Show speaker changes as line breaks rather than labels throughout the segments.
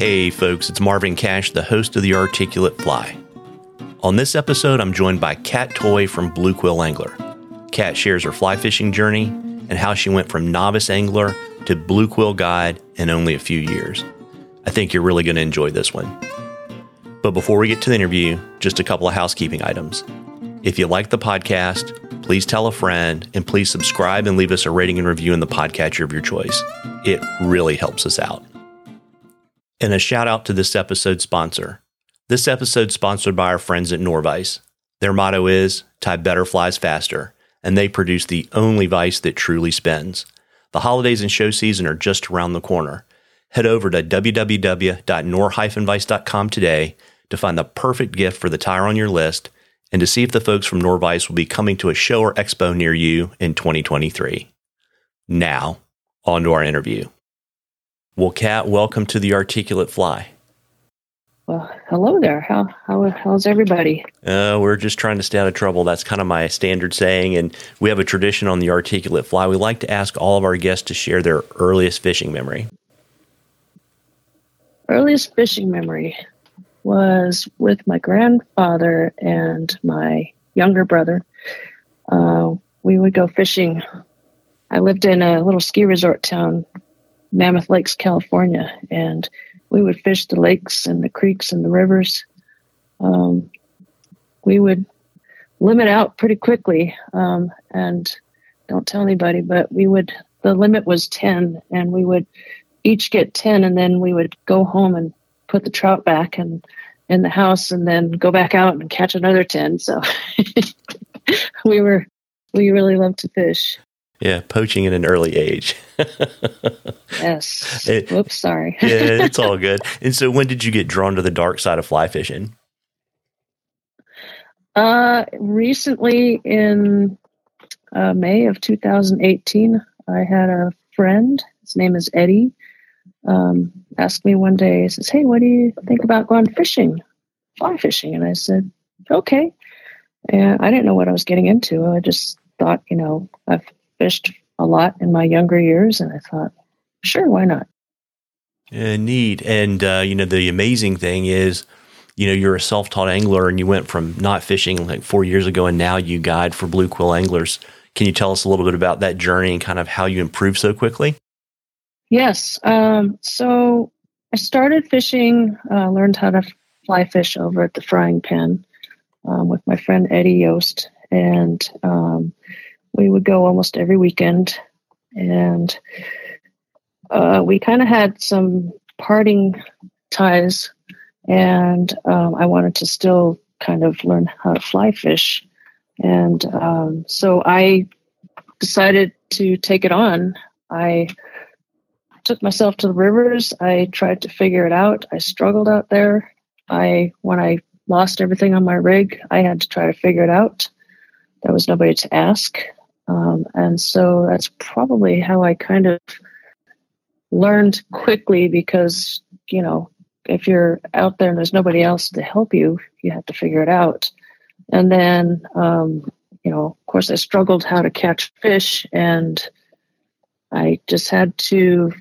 Hey, folks, it's Marvin Cash, the host of The Articulate Fly. On this episode, I'm joined by Cat Toy from Blue Quill Angler. Kat shares her fly fishing journey and how she went from novice angler to blue quill guide in only a few years. I think you're really going to enjoy this one. But before we get to the interview, just a couple of housekeeping items. If you like the podcast, please tell a friend and please subscribe and leave us a rating and review in the podcatcher of your choice. It really helps us out. And a shout out to this episode's sponsor. This episode sponsored by our friends at Norvise. Their motto is tie better flies faster, and they produce the only vice that truly spins. The holidays and show season are just around the corner. Head over to www.norvise.com today to find the perfect gift for the tyer on your list and to see if the folks from Norvise will be coming to a show or expo near you in 2023. Now, on to our interview. Well, Cat, welcome to the Articulate Fly.
Well, hello there. How, how how's everybody?
Uh, we're just trying to stay out of trouble. That's kind of my standard saying. And we have a tradition on the Articulate Fly. We like to ask all of our guests to share their earliest fishing memory.
Earliest fishing memory was with my grandfather and my younger brother. Uh, we would go fishing. I lived in a little ski resort town Mammoth Lakes, California, and we would fish the lakes and the creeks and the rivers. Um, we would limit out pretty quickly, um, and don't tell anybody, but we would. The limit was ten, and we would each get ten, and then we would go home and put the trout back and in the house, and then go back out and catch another ten. So we were we really loved to fish.
Yeah, poaching at an early age.
yes. It, Whoops, sorry.
yeah, it's all good. And so, when did you get drawn to the dark side of fly fishing?
Uh, recently, in uh, May of 2018, I had a friend. His name is Eddie. Um, asked me one day. He says, "Hey, what do you think about going fishing, fly fishing?" And I said, "Okay." And I didn't know what I was getting into. I just thought, you know, I've fished a lot in my younger years, and I thought, sure, why not?
Yeah, neat. And uh, you know, the amazing thing is, you know, you're a self-taught angler, and you went from not fishing like four years ago, and now you guide for blue quill anglers. Can you tell us a little bit about that journey and kind of how you improved so quickly?
Yes. Um, so I started fishing, uh, learned how to fly fish over at the Fryingpan um, with my friend Eddie Yost, and um, we would go almost every weekend, and uh, we kind of had some parting ties, and um, I wanted to still kind of learn how to fly fish, and um, so I decided to take it on. I took myself to the rivers. I tried to figure it out. I struggled out there. I when I lost everything on my rig, I had to try to figure it out. There was nobody to ask. Um, and so that's probably how I kind of learned quickly because, you know, if you're out there and there's nobody else to help you, you have to figure it out. And then, um, you know, of course, I struggled how to catch fish, and I just had to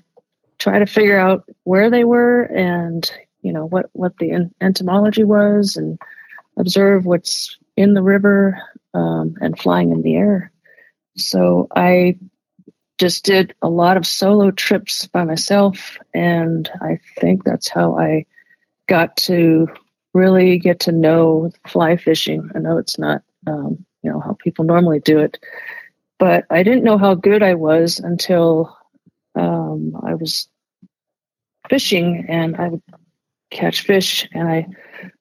try to figure out where they were and, you know, what, what the entomology was and observe what's in the river um, and flying in the air. So I just did a lot of solo trips by myself, and I think that's how I got to really get to know fly fishing. I know it's not, um, you know, how people normally do it, but I didn't know how good I was until um, I was fishing, and I would catch fish, and I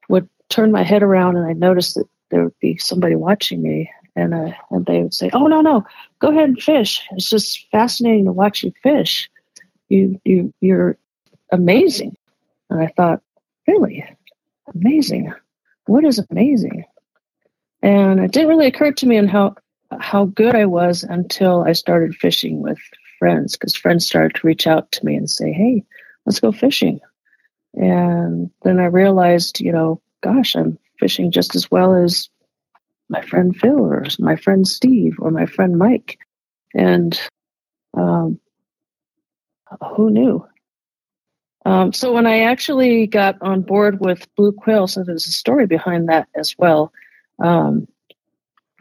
would turn my head around, and I noticed that there would be somebody watching me, and uh, and they would say, "Oh no, no, go ahead and fish. It's just fascinating to watch you fish. You you you're amazing." And I thought, really, amazing. What is amazing? And it didn't really occur to me and how how good I was until I started fishing with friends because friends started to reach out to me and say, "Hey, let's go fishing." And then I realized, you know, gosh, I'm fishing just as well as my friend Phil or my friend Steve or my friend Mike. And um, who knew? Um, so when I actually got on board with Blue Quill, so there's a story behind that as well. Um,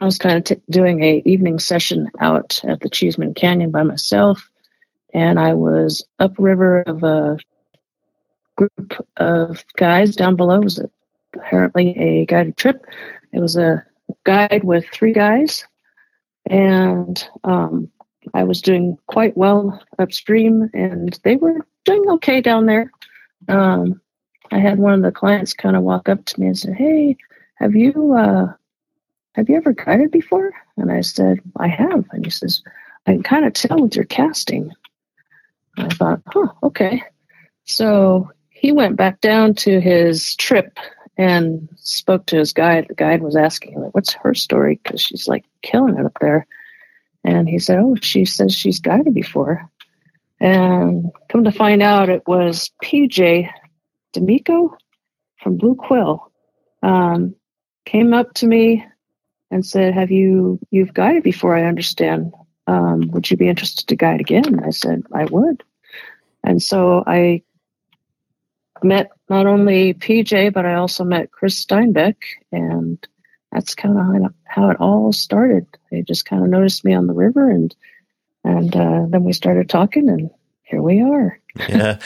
I was kind of t- doing a evening session out at the Cheeseman Canyon by myself, and I was upriver of a group of guys down below. It was apparently a guided trip. It was a guide with three guys, and um, I was doing quite well upstream, and they were doing okay down there. Um, I had one of the clients kind of walk up to me and say, "Hey, have you uh, have you ever guided before?" And I said, "I have." And he says, "I can kind of tell with your casting." I thought, "Huh, okay." So he went back down to his trip and spoke to his guide. The guide was asking, like, "What's her story?" Because she's like killing it up there. And he said, "Oh, she says she's guided before." And come to find out, it was PJ D'Amico from Blue Quill. Um, came up to me and said, "Have you you've guided before? I understand. Um, would you be interested to guide again?" I said, "I would." And so I met not only PJ, but I also met Chris Steinbeck, and that's kind of how it all started. They just kind of noticed me on the river, and and uh, then we started talking, and here we are.
yeah,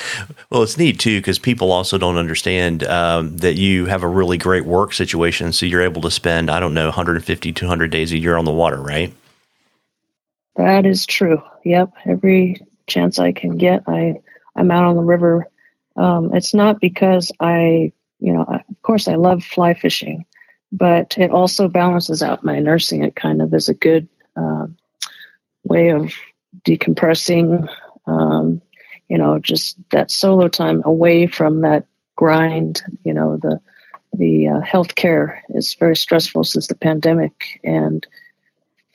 well, it's neat too because people also don't understand um, that you have a really great work situation, so you're able to spend I don't know 150, 200 days a year on the water, right?
That is true. Yep, every chance I can get, I I'm out on the river um, it's not because I, you know, of course I love fly fishing, but it also balances out my nursing. It kind of is a good uh, way of decompressing. Um, you know, just that solo time away from that grind. You know, the the uh, healthcare is very stressful since the pandemic, and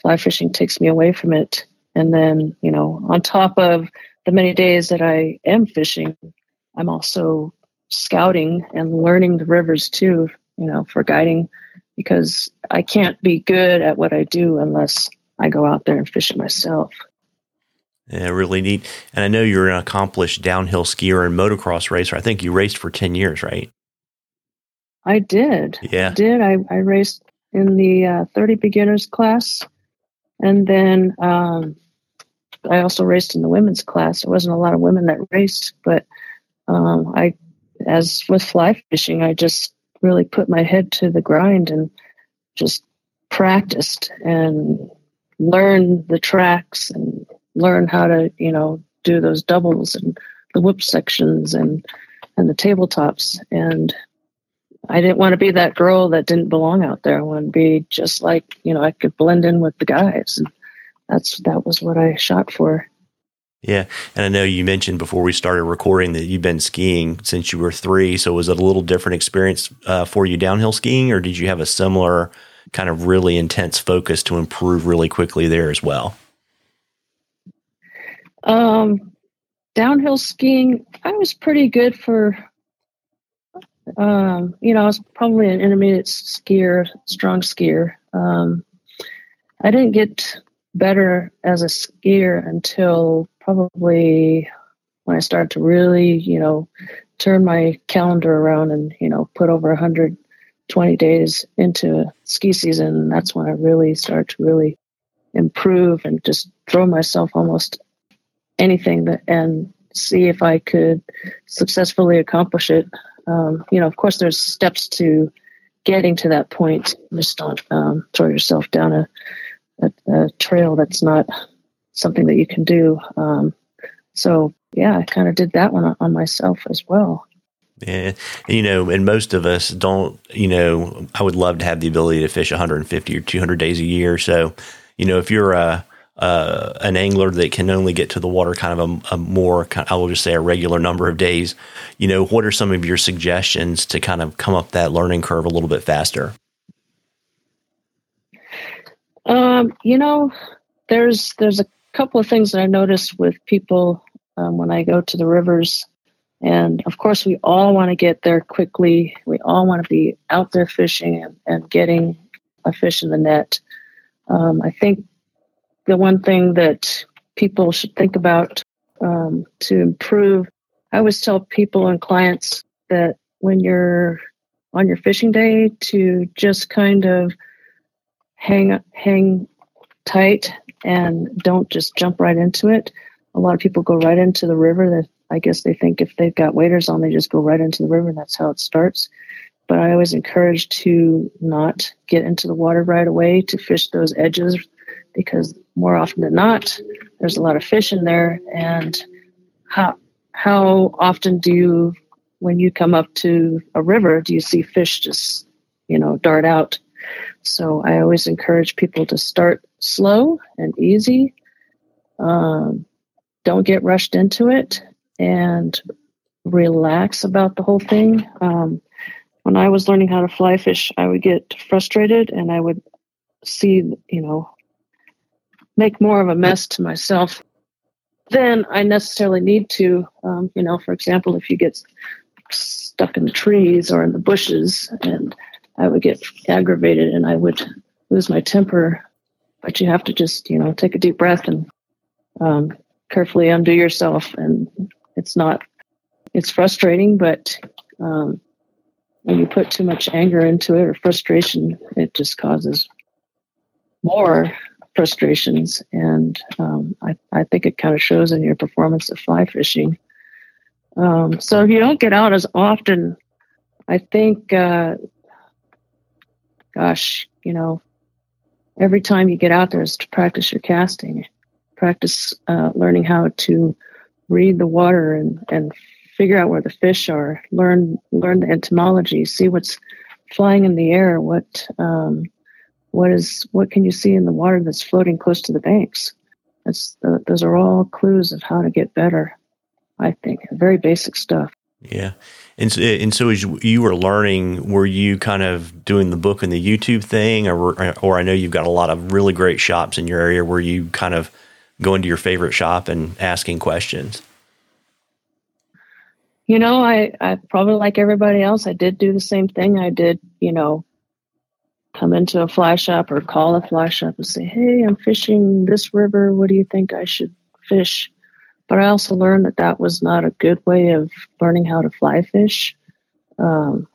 fly fishing takes me away from it. And then, you know, on top of the many days that I am fishing, I'm also scouting and learning the rivers too, you know, for guiding because I can't be good at what I do unless I go out there and fish it myself.
Yeah, really neat. And I know you're an accomplished downhill skier and motocross racer. I think you raced for 10 years, right?
I did.
Yeah.
I did. I, I raced in the uh, 30 beginners class. And then um, I also raced in the women's class. There wasn't a lot of women that raced, but um, I, as with fly fishing, I just really put my head to the grind and just practiced and learned the tracks and learn how to, you know, do those doubles and the whip sections and and the tabletops. And I didn't want to be that girl that didn't belong out there. I wanted to be just like, you know, I could blend in with the guys. And that's that was what I shot for.
Yeah. And I know you mentioned before we started recording that you've been skiing since you were three. So was it a little different experience uh, for you downhill skiing, or did you have a similar kind of really intense focus to improve really quickly there as well?
Um, downhill skiing, I was pretty good for, um, you know, I was probably an intermediate skier, strong skier. Um, I didn't get better as a skier until probably when I started to really, you know, turn my calendar around and, you know, put over 120 days into ski season. That's when I really started to really improve and just throw myself almost anything that, and see if I could successfully accomplish it. Um, you know, of course, there's steps to getting to that point. Just don't um, throw yourself down a, a, a trail that's not something that you can do. Um, so yeah, I kind of did that one on myself as well.
Yeah, you know, and most of us don't. You know, I would love to have the ability to fish 150 or 200 days a year. So, you know, if you're a uh, an angler that can only get to the water kind of a, a more, I will just say, a regular number of days. You know, what are some of your suggestions to kind of come up that learning curve a little bit faster?
Um, you know, there's there's a couple of things that I noticed with people um, when I go to the rivers. And of course, we all want to get there quickly. We all want to be out there fishing and, and getting a fish in the net. Um, I think the one thing that people should think about um, to improve I always tell people and clients that when you're on your fishing day to just kind of hang hang tight and don't just jump right into it. A lot of people go right into the river. That I guess they think if they've got waders on, they just go right into the river, and that's how it starts. But I always encourage to not get into the water right away to fish those edges because more often than not, there's a lot of fish in there. And how how often do you, when you come up to a river, do you see fish just you know dart out? So I always encourage people to start slow and easy. Um, don't get rushed into it and relax about the whole thing. Um, when I was learning how to fly fish, I would get frustrated and I would see, you know, make more of a mess to myself than I necessarily need to. Um, you know, for example, if you get stuck in the trees or in the bushes, and I would get aggravated and I would lose my temper. But you have to just, you know, take a deep breath and um, carefully undo yourself. And it's not, it's frustrating, but um, when you put too much anger into it or frustration, it just causes more frustrations. And um, I, I think it kind of shows in your performance of fly fishing. Um, so if you don't get out as often, I think, uh, gosh, you know, every time you get out there is to practice your casting, practice uh, learning how to read the water and, and figure out where the fish are, learn learn the entomology, see what's flying in the air, what um, what is what can you see in the water that's floating close to the banks. That's those are all clues of how to get better. I think very basic stuff.
Yeah, and so, and so as you were learning, were you kind of doing the book and the YouTube thing, or or I know you've got a lot of really great shops in your area. Where you kind of going to your favorite shop and asking questions?
You know, I, I probably like everybody else, I did do the same thing. I did, you know, come into a fly shop or call a fly shop and say, Hey, I'm fishing this river. What do you think I should fish? But I also learned that that was not a good way of learning how to fly fish. Um,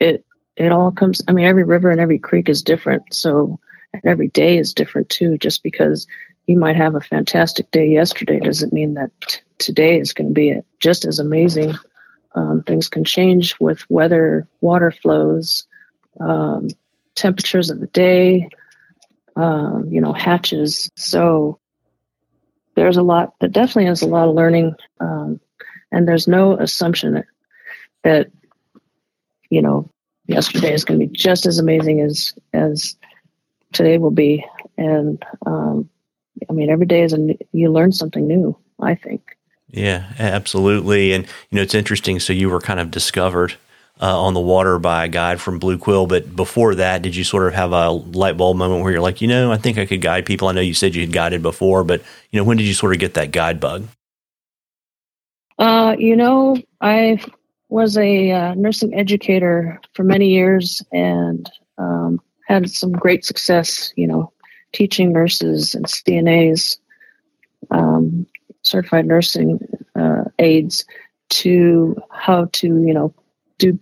it, it all comes, I mean, every river and every creek is different. So, and every day is different too. Just because you might have a fantastic day yesterday doesn't mean that t- today is going to be just as amazing. Um, things can change with weather, water flows, um, temperatures of the day, um, you know, hatches. So there's a lot, that definitely is a lot of learning. Um, and there's no assumption that, that, you know, yesterday is going to be just as amazing as, as today will be. And, um, I mean, every day is a, you learn something new, I think.
Yeah, absolutely. And, you know, it's interesting. So you were kind of discovered uh, on the water by a guide from Blue Quill. But before that, did you sort of have a light bulb moment where you're like, you know, I think I could guide people? I know you said you had guided before, but, you know, when did you sort of get that guide bug?
Uh, you know, I was a uh, nursing educator for many years and um, had some great success, you know, teaching nurses and CNAs, um, certified nursing uh, aides, to how to you know do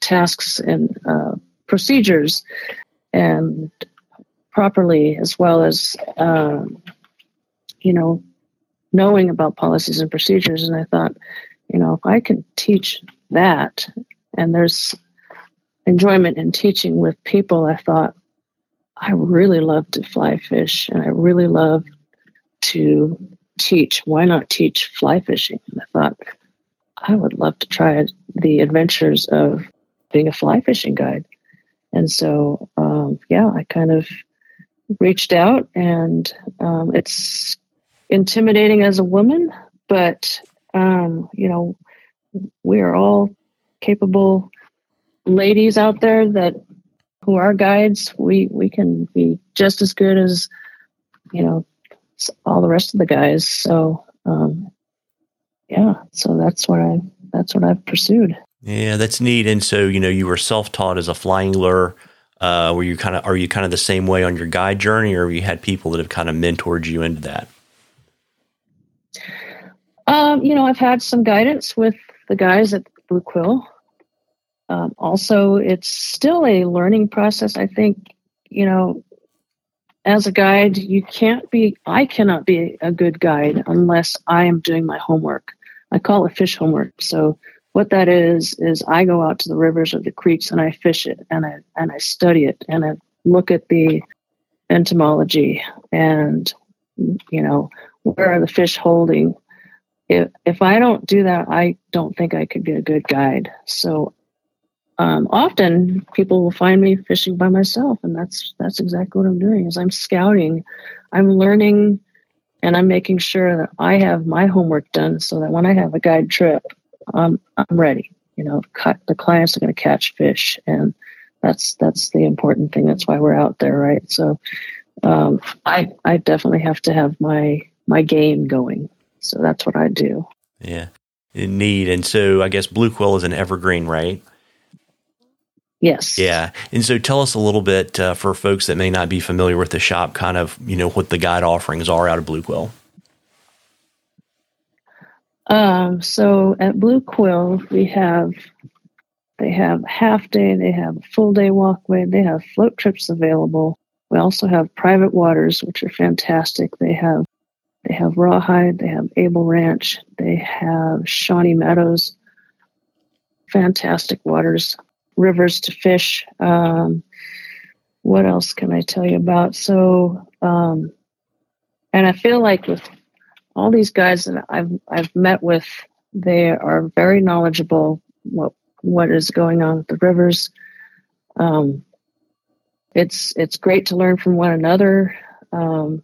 tasks and uh, procedures and properly, as well as um, you know knowing about policies and procedures. And I thought, you know, if I can teach that, and there's enjoyment in teaching with people, I thought, I really love to fly fish and I really love to teach. Why not teach fly fishing? And I thought, I would love to try the adventures of being a fly fishing guide. And so, um, yeah, I kind of reached out, and um, it's intimidating as a woman, but um, you know, we are all capable ladies out there that who are guides, we we can be just as good as you know all the rest of the guys. So um, yeah, so that's what I that's what I've pursued.
Yeah, that's neat. And so you know, you were self taught as a fly angler. Uh, were you kind of are you kind of the same way on your guide journey, or you had people that have kind of mentored you into that?
Um, you know, I've had some guidance with the guys at Blue Quill. Um, also, it's still a learning process. I think, you know, as a guide, you can't be, I cannot be a good guide unless I am doing my homework. I call it fish homework. So, what that is, is I go out to the rivers or the creeks and I fish it and I, and I study it and I look at the entomology and, you know, where are the fish holding? If, if I don't do that, I don't think I could be a good guide. So um, often people will find me fishing by myself, and that's that's exactly what I'm doing. Is I'm scouting, I'm learning, and I'm making sure that I have my homework done, so that when I have a guide trip, um, I'm ready. You know, the clients are going to catch fish, and that's that's the important thing. That's why we're out there, right? So, um, I I definitely have to have my my game going. So that's what I do.
Yeah, neat. And so I guess Blue Quill is an evergreen, right?
Yes.
Yeah. And so tell us a little bit uh, for folks that may not be familiar with the shop, kind of, you know, what the guide offerings are out of Blue Quill.
Um, so at Blue Quill, we have they have half day, they have full day walkway, they have float trips available. We also have private waters, which are fantastic. They have they have Rawhide, they have Able Ranch, they have Shawnee Meadows, fantastic waters rivers to fish. Um, what else can I tell you about? So, um, and I feel like with all these guys that I've I've met with, they are very knowledgeable what what is going on with the rivers. Um, it's it's great to learn from one another. Um,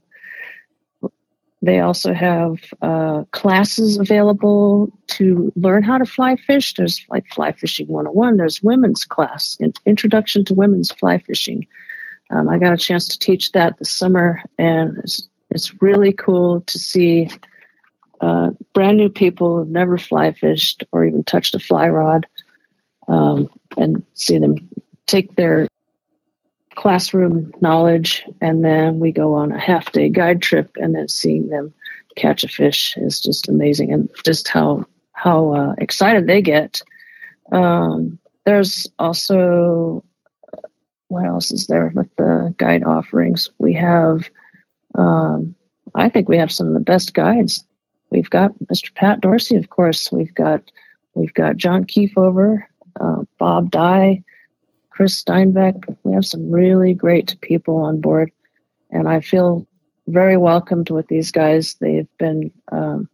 they also have uh, classes available to learn how to fly fish. There's like Fly Fishing 101. There's women's class, Introduction to Women's Fly Fishing. Um, I got a chance to teach that this summer, and it's, it's really cool to see uh, brand new people who've never fly fished or even touched a fly rod um, and see them take their classroom knowledge, and then we go on a half day guide trip, and then seeing them catch a fish is just amazing, and just how how uh, excited they get. Um, there's also what else is there with the guide offerings? We have, um, I think we have some of the best guides. We've got Mr. Pat Dorsey, of course. We've got we've got John Keefover, uh, Bob Dye, Chris Steinbeck. We have some really great people on board, and I feel very welcomed with these guys. They've been um,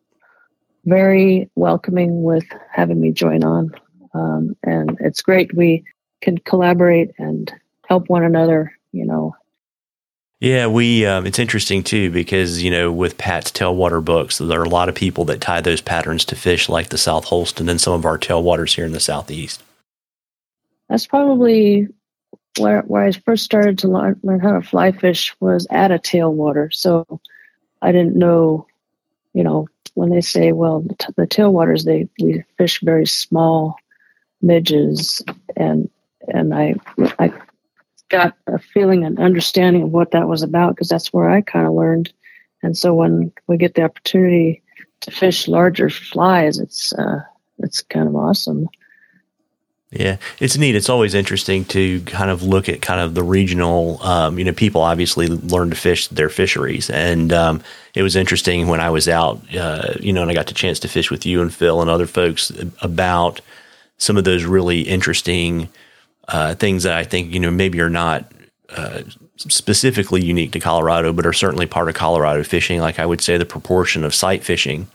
very welcoming with having me join on, um, and it's great. We can collaborate and help one another. You know.
Yeah, we. Um, it's interesting too because you know with Pat's tailwater books, there are a lot of people that tie those patterns to fish like the South Holston and some of our tailwaters here in the southeast
that's probably where where I first started to learn, learn how to fly fish was at a tailwater. So I didn't know, you know, when they say, well, the, t- the tailwaters they we fish very small midges, and and I I got a feeling and understanding of what that was about because that's where I kind of learned. And so when we get the opportunity to fish larger flies, it's uh, it's kind of awesome.
Yeah, it's neat. It's always interesting to kind of look at kind of the regional. Um, you know, people obviously learn to fish their fisheries, and um, it was interesting when I was out. Uh, you know, and I got the chance to fish with you and Phil and other folks about some of those really interesting uh, things that I think you know maybe are not uh, specifically unique to Colorado, but are certainly part of Colorado fishing. Like I would say, the proportion of sight fishing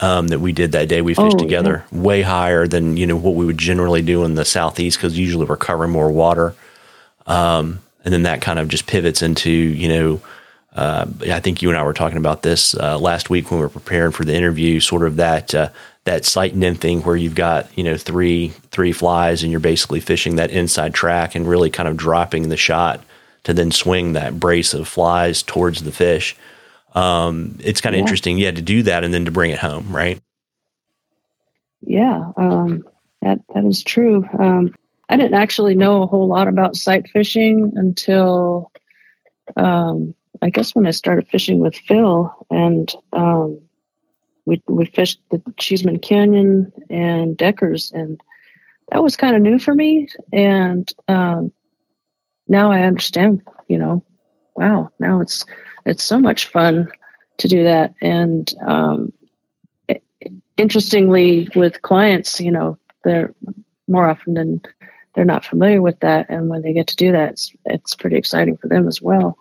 um, that we did that day. We fished oh, together yeah. way higher than you know what we would generally do in the southeast because usually we're covering more water. Um, and then that kind of just pivots into you know. Uh, I think you and I were talking about this uh, last week when we were preparing for the interview. Sort of that uh, that sight nymphing where you've got you know three three flies and you're basically fishing that inside track and really kind of dropping the shot to then swing that brace of flies towards the fish um, it's kind of yeah. interesting, yeah, to do that and then to bring it home, right?
Yeah, um, that that is true. Um, I didn't actually know a whole lot about sight fishing until um, I guess when I started fishing with Phil, and um, we we fished the Cheeseman Canyon and Deckers, and that was kind of new for me. And um, now I understand. You know, wow, now it's it's so much fun to do that. And um, it, interestingly, with clients, you know, they're more often than they're not familiar with that, and when they get to do that, it's, it's pretty exciting for them as well.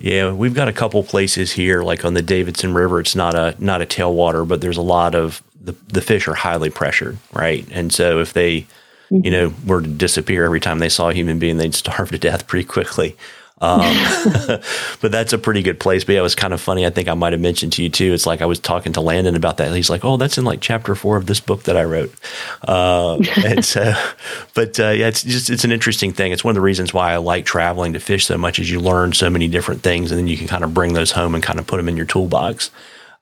Yeah, we've got a couple places here, like on the Davidson River. It's not a not a tailwater, but there's a lot of the the fish are highly pressured, right? And so if they, mm-hmm. you know, were to disappear every time they saw a human being, they'd starve to death pretty quickly. Um, but that's a pretty good place. But yeah, it was kind of funny. I think I might have mentioned to you too. It's like I was talking to Landon about that. He's like, "Oh, that's in like chapter four of this book that I wrote." Uh, and so, but uh, yeah, it's just it's an interesting thing. It's one of the reasons why I like traveling to fish so much. Is you learn so many different things, and then you can kind of bring those home and kind of put them in your toolbox.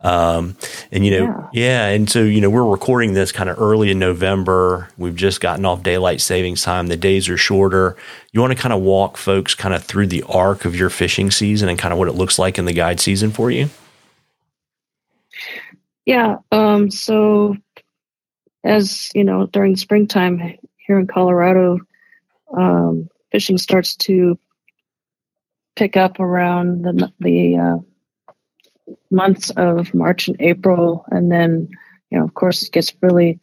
Um, and you know, yeah. yeah. And so, you know, we're recording this kind of early in November. We've just gotten off daylight savings time. The days are shorter. You want to kind of walk folks kind of through the arc of your fishing season and kind of what it looks like in the guide season for you?
Yeah. Um, so as you know, during springtime here in Colorado, um, fishing starts to pick up around the, the, uh, months of March and April, and then you know, of course, it gets really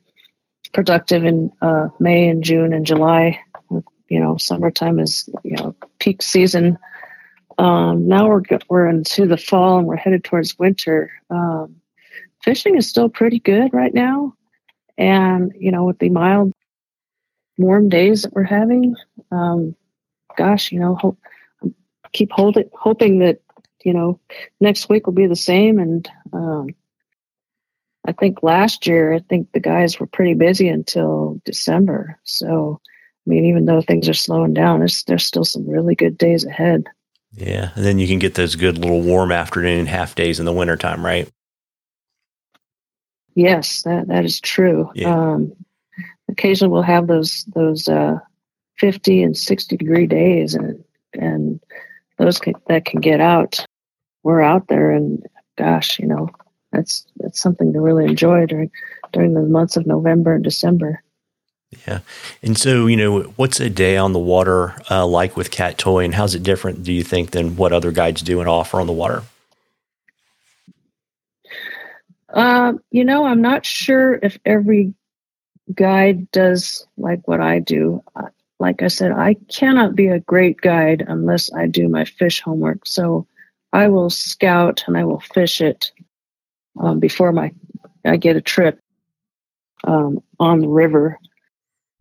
productive in uh, May and June and July. You know, summertime is you know peak season. Um, now we're we're into the fall and we're headed towards winter. Um, fishing is still pretty good right now, and you know, with the mild, warm days that we're having, um, gosh, you know, hope, keep holding, hoping that you know, next week will be the same. And um, I think last year, I think the guys were pretty busy until December. So, I mean, even though things are slowing down, there's, there's still some really good days ahead.
Yeah. And then you can get those good little warm afternoon half days in the wintertime, right?
Yes, that, that is true. Yeah. Um, occasionally we'll have those, those, uh, 50 and 60 degree days and, and those can, that can get out we're out there and gosh, you know, that's that's something to really enjoy during during the months of November and December.
Yeah, and so you know, what's a day on the water uh, like with Cat Toy, and how's it different? Do you think than what other guides do and offer on the water?
Uh, you know, I'm not sure if every guide does like what I do. Like I said, I cannot be a great guide unless I do my fish homework. So I will scout and I will fish it um, before my I get a trip um, on the river.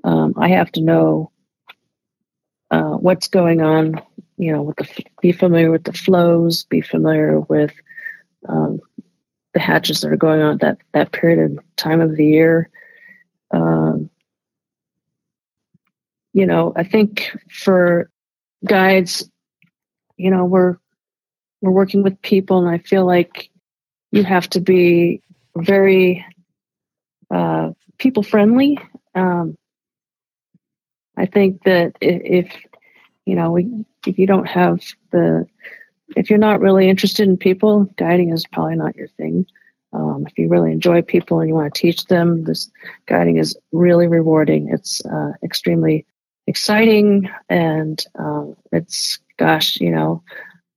Um, I have to know uh, what's going on. You know, with the be familiar with the flows, be familiar with um, the hatches that are going on at that that period of time of the year. Um, you know, I think for guides, you know, we're we're working with people, and I feel like you have to be very uh, people friendly. Um, I think that if you know if you don't have the if you're not really interested in people, guiding is probably not your thing. Um, if you really enjoy people and you want to teach them, this guiding is really rewarding. It's uh, extremely exciting, and um, it's gosh, you know,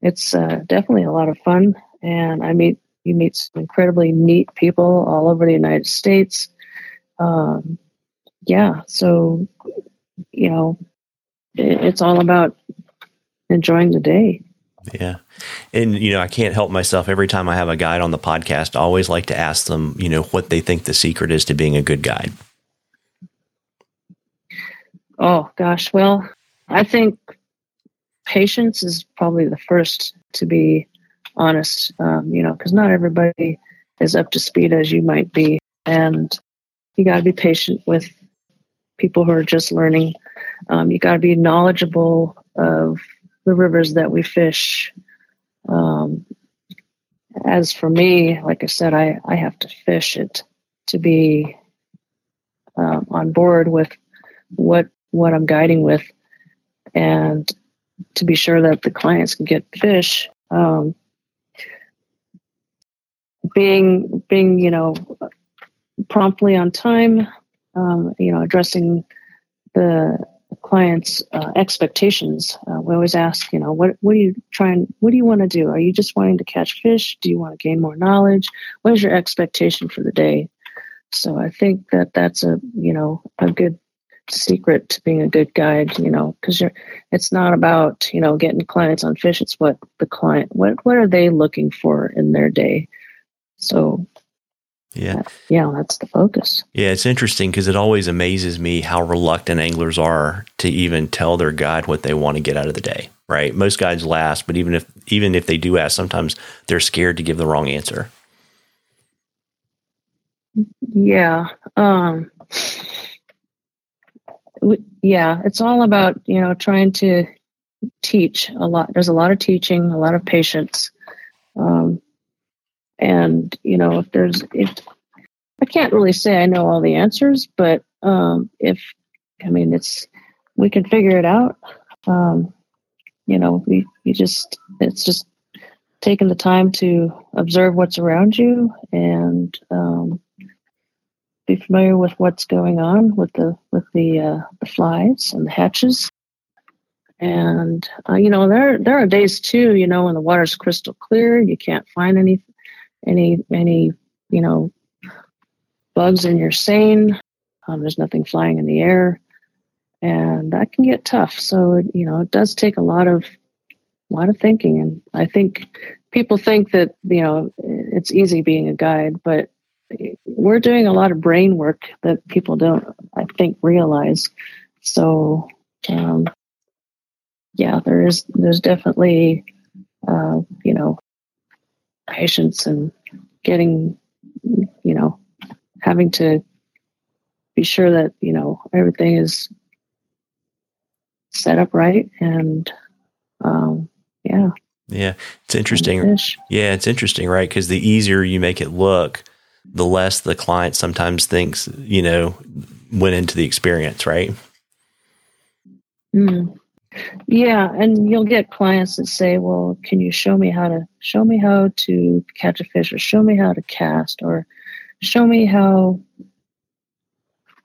it's uh, definitely a lot of fun, and I meet you meet some incredibly neat people all over the United States. Um, yeah, so you know, it, it's all about enjoying the day.
Yeah. And, you know, I can't help myself. Every time I have a guide on the podcast, I always like to ask them, you know, what they think the secret is to being a good guide.
Oh, gosh. Well, I think patience is probably the first to be honest, um, you know, because not everybody is up to speed as you might be. And you got to be patient with people who are just learning. Um, you got to be knowledgeable of the rivers that we fish. Um, as for me, like I said, I, I have to fish it to be um, on board with what what I'm guiding with, and to be sure that the clients can get fish. Um, being being, you know, promptly on time, um, you know, addressing the client's uh, expectations. Uh, we always ask, you know, what what are you trying? What do you want to do? Are you just wanting to catch fish? Do you want to gain more knowledge? What is your expectation for the day? So I think that that's a you know a good secret to being a good guide. You know, because you're it's not about you know getting clients on fish. It's what the client what what are they looking for in their day. So
yeah.
Yeah, that's the focus.
Yeah, it's interesting because it always amazes me how reluctant anglers are to even tell their guide what they want to get out of the day. Right? Most guides last, but even if even if they do ask, sometimes they're scared to give the wrong answer.
Yeah. Um yeah, it's all about, you know, trying to teach a lot. There's a lot of teaching, a lot of patience. Um, and, you know, if there's, if I can't really say I know all the answers, but um, if, I mean, it's, we can figure it out. Um, you know, we, you just, it's just taking the time to observe what's around you and um, be familiar with what's going on with the with the uh, the flies and the hatches. And uh, you know, there there are days too. You know, when the water's crystal clear, you can't find any any any you know bugs in your seine. Um, there's nothing flying in the air, and that can get tough. So you know it does take a lot of a lot of thinking, and I think people think that you know it's easy being a guide, but we're doing a lot of brain work that people don't, I think, realize. So, um, yeah, there is there's definitely uh, you know patience and getting, you know, having to be sure that, you know, everything is set up right. And, um, yeah.
Yeah. It's interesting. Yeah. It's interesting, right? Because the easier you make it look, the less the client sometimes thinks, you know, went into the experience, right?
Mm. Yeah, and you'll get clients that say, "Well, can you show me how to show me how to catch a fish, or show me how to cast, or show me how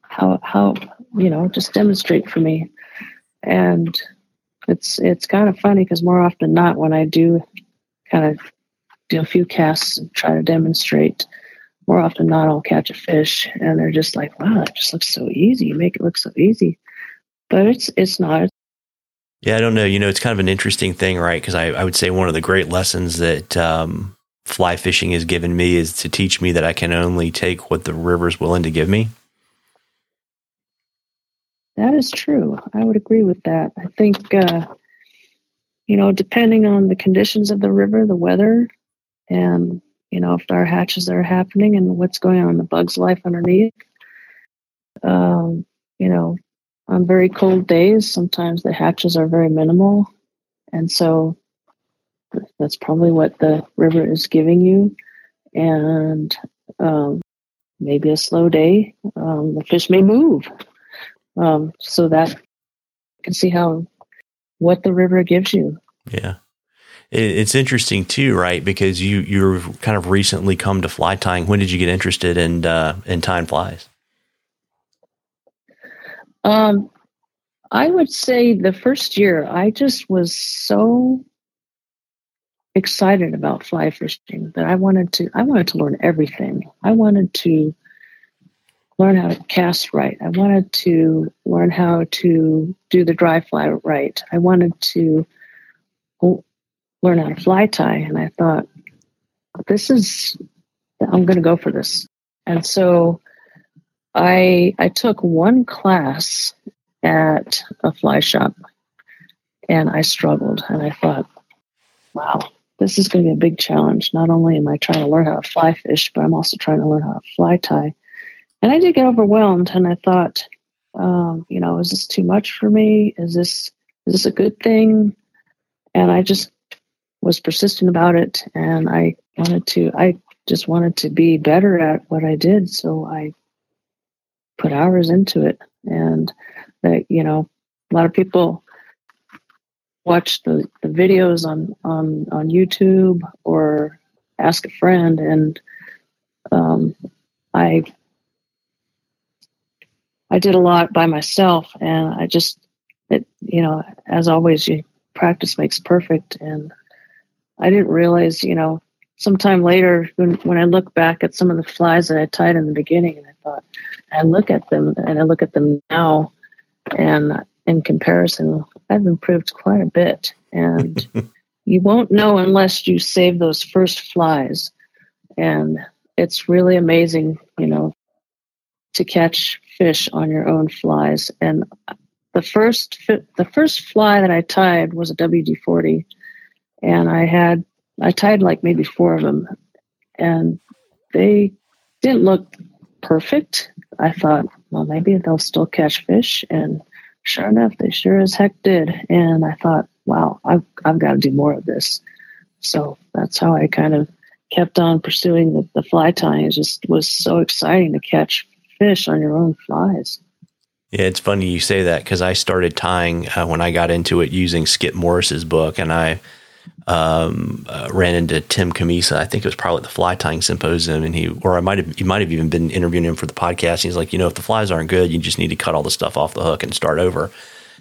how how you know just demonstrate for me." And it's it's kind of funny because more often than not, when I do kind of do a few casts and try to demonstrate, more often than not, I'll catch a fish, and they're just like, "Wow, that just looks so easy. You make it look so easy." But it's it's not.
Yeah, I don't know. You know, it's kind of an interesting thing, right? Because I, I would say one of the great lessons that um, fly fishing has given me is to teach me that I can only take what the river's willing to give me.
That is true. I would agree with that. I think, uh, you know, depending on the conditions of the river, the weather, and, you know, if our hatches are happening and what's going on in the bug's life underneath, um, you know, on very cold days, sometimes the hatches are very minimal. And so that's probably what the river is giving you. And um, maybe a slow day, um, the fish may move. Um, so that you can see how what the river gives you.
Yeah. It's interesting too, right? Because you you've kind of recently come to fly tying. When did you get interested in uh, in tying flies?
Um, I would say the first year, I just was so excited about fly fishing that I wanted to. I wanted to learn everything. I wanted to learn how to cast right. I wanted to learn how to do the dry fly right. I wanted to learn how to fly tie, and I thought, this is. I'm going to go for this, and so I I took one class at a fly shop and I struggled and I thought, wow, this is going to be a big challenge. Not only am I trying to learn how to fly fish, but I'm also trying to learn how to fly tie. And I did get overwhelmed and I thought, um, you know, is this too much for me? Is this is this a good thing? And I just was persistent about it and I wanted to I just wanted to be better at what I did. So I put hours into it and that you know a lot of people watch the, the videos on, on on youtube or ask a friend and um, I I did a lot by myself, and I just, it, you know, as always, you practice makes perfect, and I didn't realize, you know, sometime later when, when I look back at some of the flies that I tied in the beginning, and I thought, I look at them and I look at them now, and in comparison, I've improved quite a bit, and you won't know unless you save those first flies, and it's really amazing, you know, to catch fish on your own flies. And the first the first fly that I tied was a WD forty, and I had I tied like maybe four of them, and they didn't look perfect. I thought, well, maybe they'll still catch fish, and sure enough, they sure as heck did. And I thought, wow, I've I've got to do more of this. So that's how I kind of kept on pursuing the, the fly tying. It just was so exciting to catch fish on your own flies.
Yeah, it's funny you say that because I started tying uh, when I got into it using Skip Morris's book, and I um, uh, ran into Tim Cammisa. I think it was probably at the fly tying symposium, and he, or I might have, you might have even been interviewing him for the podcast. He's like, you know, if the flies aren't good, you just need to cut all the stuff off the hook and start over.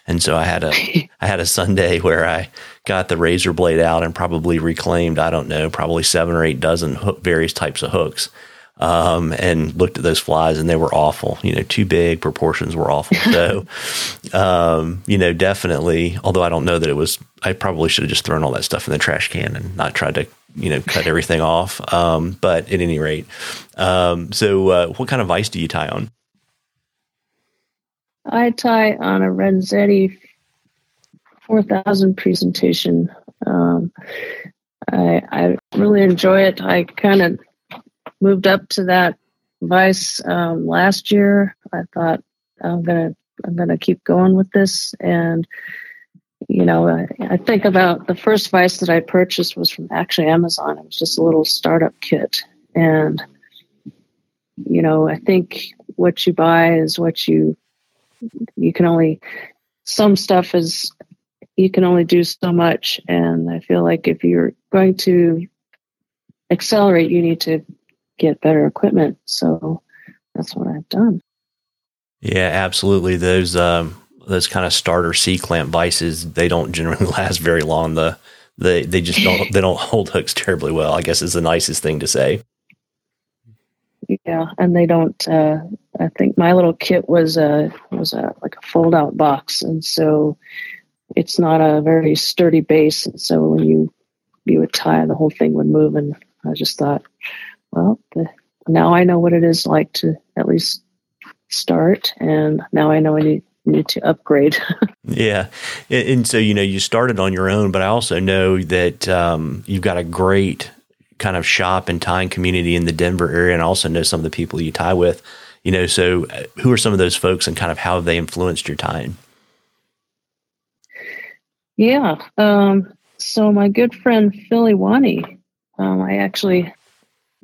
And so I had a, I had a Sunday where I got the razor blade out and probably reclaimed, I don't know, probably seven or eight dozen hook, various types of hooks um, and looked at those flies and they were awful. You know, too big, proportions were awful. So, um, you know, definitely, although I don't know that it was, I probably should have just thrown all that stuff in the trash can and not tried to, you know, cut everything off. Um, but at any rate, um, so uh, what kind of vise do you tie on?
I tie on a Renzetti 4000 presentation. Um, I, I really enjoy it. I kind of moved up to that vice um, last year. I thought I'm gonna I'm gonna keep going with this, and you know, I, I, think about the first vice that I purchased was from actually Amazon. It was just a little startup kit, and you know, I think what you buy is what you you can only some stuff is you can only do so much and i feel like if you're going to accelerate you need to get better equipment. So that's what I've done.
Yeah, absolutely. Those um, those kind of starter C clamp vices, they don't generally last very long. The they they just don't they don't hold hooks terribly well. I guess is the nicest thing to say.
Yeah, and they don't. Uh, I think my little kit was a was a like a fold out box, and so it's not a very sturdy base. And so when you you would tie, the whole thing would move. And I just thought, well, the, now I know what it is like to at least start, and now I know I need need to upgrade.
yeah, and so you know you started on your own, but I also know that um, you've got a great kind of shop and tying community in the Denver area, and I also know some of the people you tie with. You know, so uh, who are some of those folks, and kind of how have they influenced your tying?
Yeah, um, so my good friend Philly Wani, um, I actually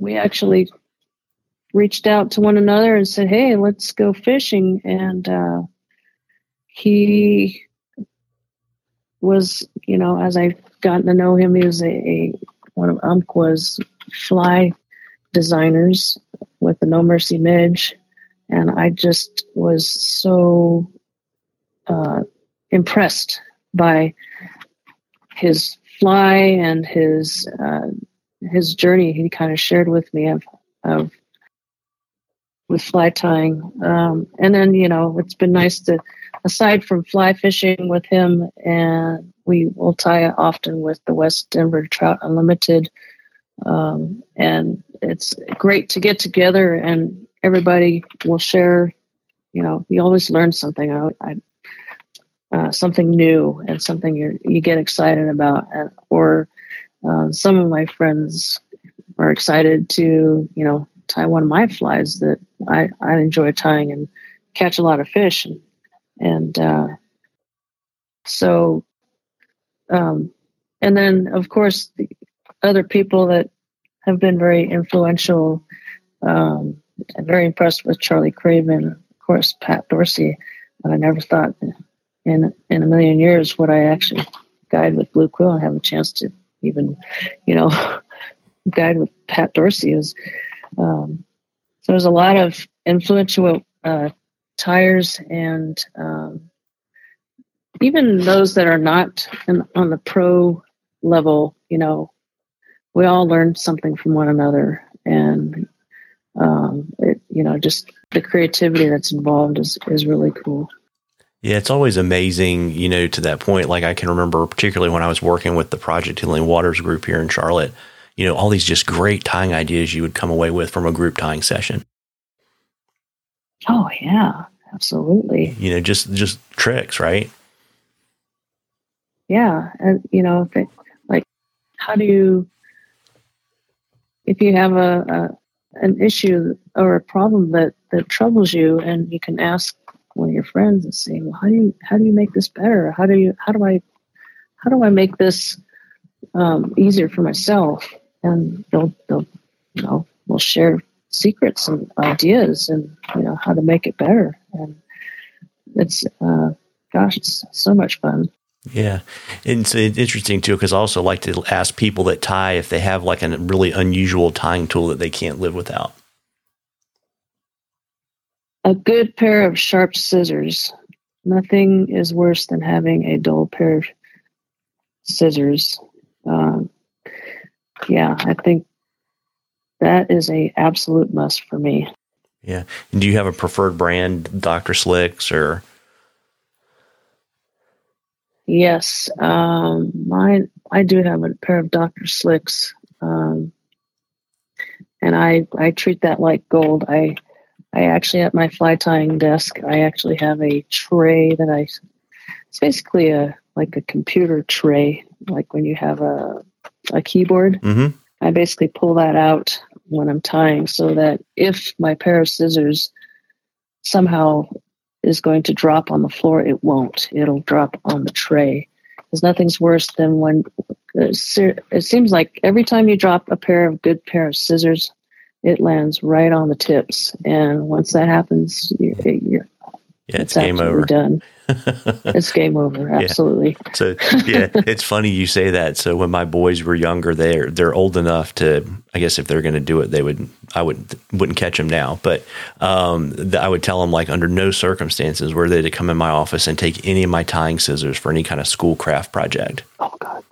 we actually reached out to one another and said, "Hey, let's go fishing." And uh, he was, you know, as I've gotten to know him, he was a, a one of Umpqua's fly designers with the No Mercy Midge, and I just was so uh, impressed by his fly and his uh, his journey he kind of shared with me of of with fly tying. Um, and then you know it's been nice to aside from fly fishing with him and we will tie often with the West Denver Trout Unlimited. Um, and it's great to get together and everybody will share. You know, you always learn something. I, I uh, something new and something you you get excited about, or uh, some of my friends are excited to, you know, tie one of my flies that I, I enjoy tying and catch a lot of fish. And, and uh, so, um, and then of course, the other people that have been very influential. Um, I'm very impressed with Charlie Craven, of course, Pat Dorsey. I never thought in in a million years would I actually guide with Blue Quill and have a chance to even, you know, guide with Pat Dorsey is Um, so there's a lot of influential uh, tyers and um, even those that are not in, on the pro level, you know, we all learn something from one another, and um, it, you know, just the creativity that's involved is is really cool.
Yeah, it's always amazing, you know, to that point. Like I can remember, particularly when I was working with the Project Healing Waters group here in Charlotte, you know, all these just great tying ideas you would come away with from a group tying session.
Oh yeah, absolutely.
You know, just just tricks, right?
Yeah, and you know, like how do you if you have a, a an issue or a problem that that troubles you, and you can ask one of your friends and say, "Well, how do you how do you make this better? How do you how do I how do I make this um, easier for myself?" And they'll they'll you know we'll share secrets and ideas and you know how to make it better. And it's uh, gosh, it's so much fun.
Yeah, and it's interesting too because I also like to ask people that tie if they have like a really unusual tying tool that they can't live without.
A good pair of sharp scissors. Nothing is worse than having a dull pair of scissors. Um, yeah, I think that is a absolute must for me.
Yeah. And do you have a preferred brand, Dr. Slicks or?
Yes, um, mine. I do have a pair of Dr. Slicks, um, and I I treat that like gold. I I actually at my fly tying desk, I actually have a tray that I. It's basically a like a computer tray, like when you have a a keyboard.
Mm-hmm.
I basically pull that out when I'm tying, so that if my pair of scissors somehow is going to drop on the floor, it won't. It'll drop on the tray. Because nothing's worse than when it seems like every time you drop a pair of good pair of scissors, it lands right on the tips. And once that happens, you, are
yeah, it's, it's game over.
Done. it's game over. Absolutely.
Yeah. So yeah, it's funny you say that. So when my boys were younger, they're they're old enough to. I guess if they're going to do it, they would. I would wouldn't catch them now, but um, I would tell them like under no circumstances were they to come in my office and take any of my tying scissors for any kind of school craft project.
Oh God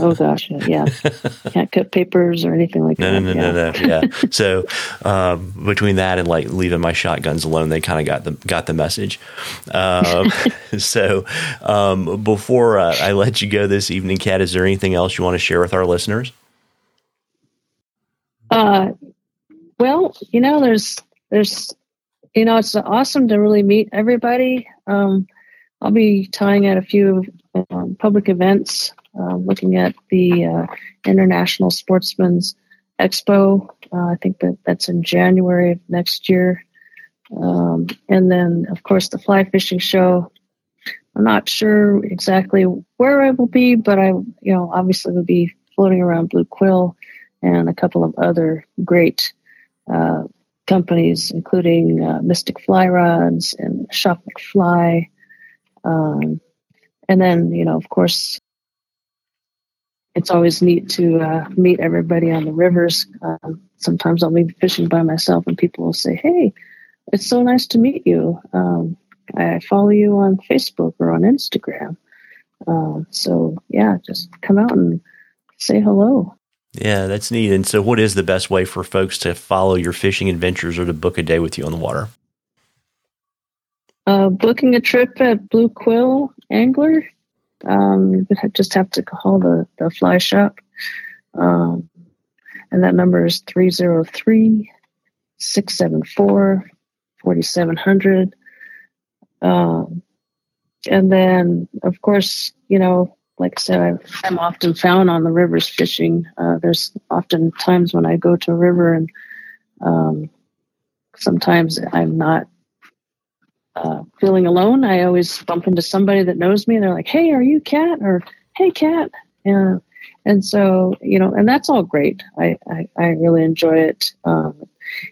oh gosh, yeah, can't cut papers or anything like
no,
that.
No, no, yeah. no, no, yeah. so um, between that and like leaving my shotguns alone, they kind of got the got the message. Um, so um, before uh, I let you go this evening, Cat, is there anything else you want to share with our listeners?
Uh, well, you know, there's there's you know, it's awesome to really meet everybody. Um, I'll be tying at a few um, public events uh, looking at the uh, International Sportsman's Expo. Uh, I think that that's in January of next year. Um, and then, of course, the fly fishing show. I'm not sure exactly where I will be, but I, you know, obviously will be floating around Blue Quill and a couple of other great uh, companies, including uh, Mystic Fly Rods and Shop McFly. Um, and then, you know, of course, it's always neat to uh, meet everybody on the rivers. Um, sometimes I'll be fishing by myself, and people will say, "Hey, it's so nice to meet you. Um, I follow you on Facebook or on Instagram." Uh, so yeah, just come out and say hello.
Yeah, that's neat. And so, what is the best way for folks to follow your fishing adventures or to book a day with you on the water?
Uh, booking a trip at Blue Quill Angler um, you just have to call the, the fly shop. Um, and that number is 303 674 4700. Um, and then, of course, you know, like I said, i am often found on the rivers fishing. Uh, there's often times when I go to a river and um, sometimes I'm not uh, feeling alone, I always bump into somebody that knows me. And they're like, "Hey, are you Cat?" or "Hey, Cat." And and so you know, and that's all great. I I, I really enjoy it. Um,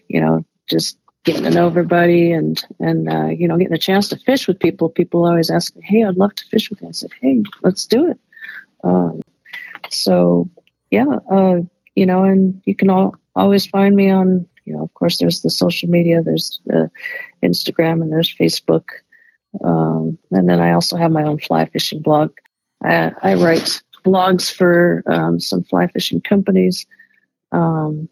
you know, just getting to know everybody and and uh, you know, getting a chance to fish with people. People always ask me, "Hey, I'd love to fish with you." I said, "Hey, let's do it." Um, so yeah, uh, you know, and you can all always find me on, you know, of course, there's the social media, there's the Instagram, and there's Facebook. Um, and then I also have my own fly fishing blog. I, I write blogs for um, some fly fishing companies. Um,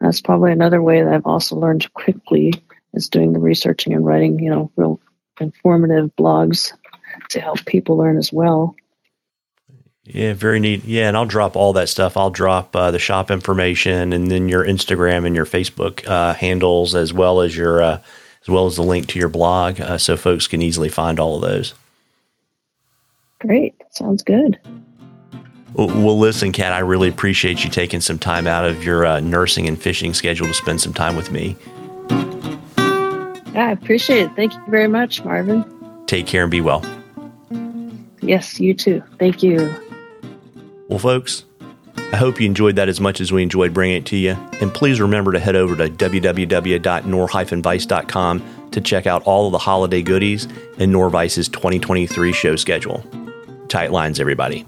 that's probably another way that I've also learned quickly is doing the researching and writing, you know, real informative blogs to help people learn as well.
Yeah, very neat. Yeah, and I'll drop all that stuff. I'll drop uh, the shop information and then your Instagram and your Facebook uh, handles, as well as your uh, as well as the link to your blog, uh, so folks can easily find all of those.
Great, sounds good.
Well, listen, Cat, I really appreciate you taking some time out of your uh, nursing and fishing schedule to spend some time with me.
Yeah, I appreciate it. Thank you very much, Marvin.
Take care and be well.
Yes, you too. Thank you.
Well, folks, I hope you enjoyed that as much as we enjoyed bringing it to you. And please remember to head over to www.norvise.com to check out all of the holiday goodies and Norvise's 2023 show schedule. Tight lines, everybody.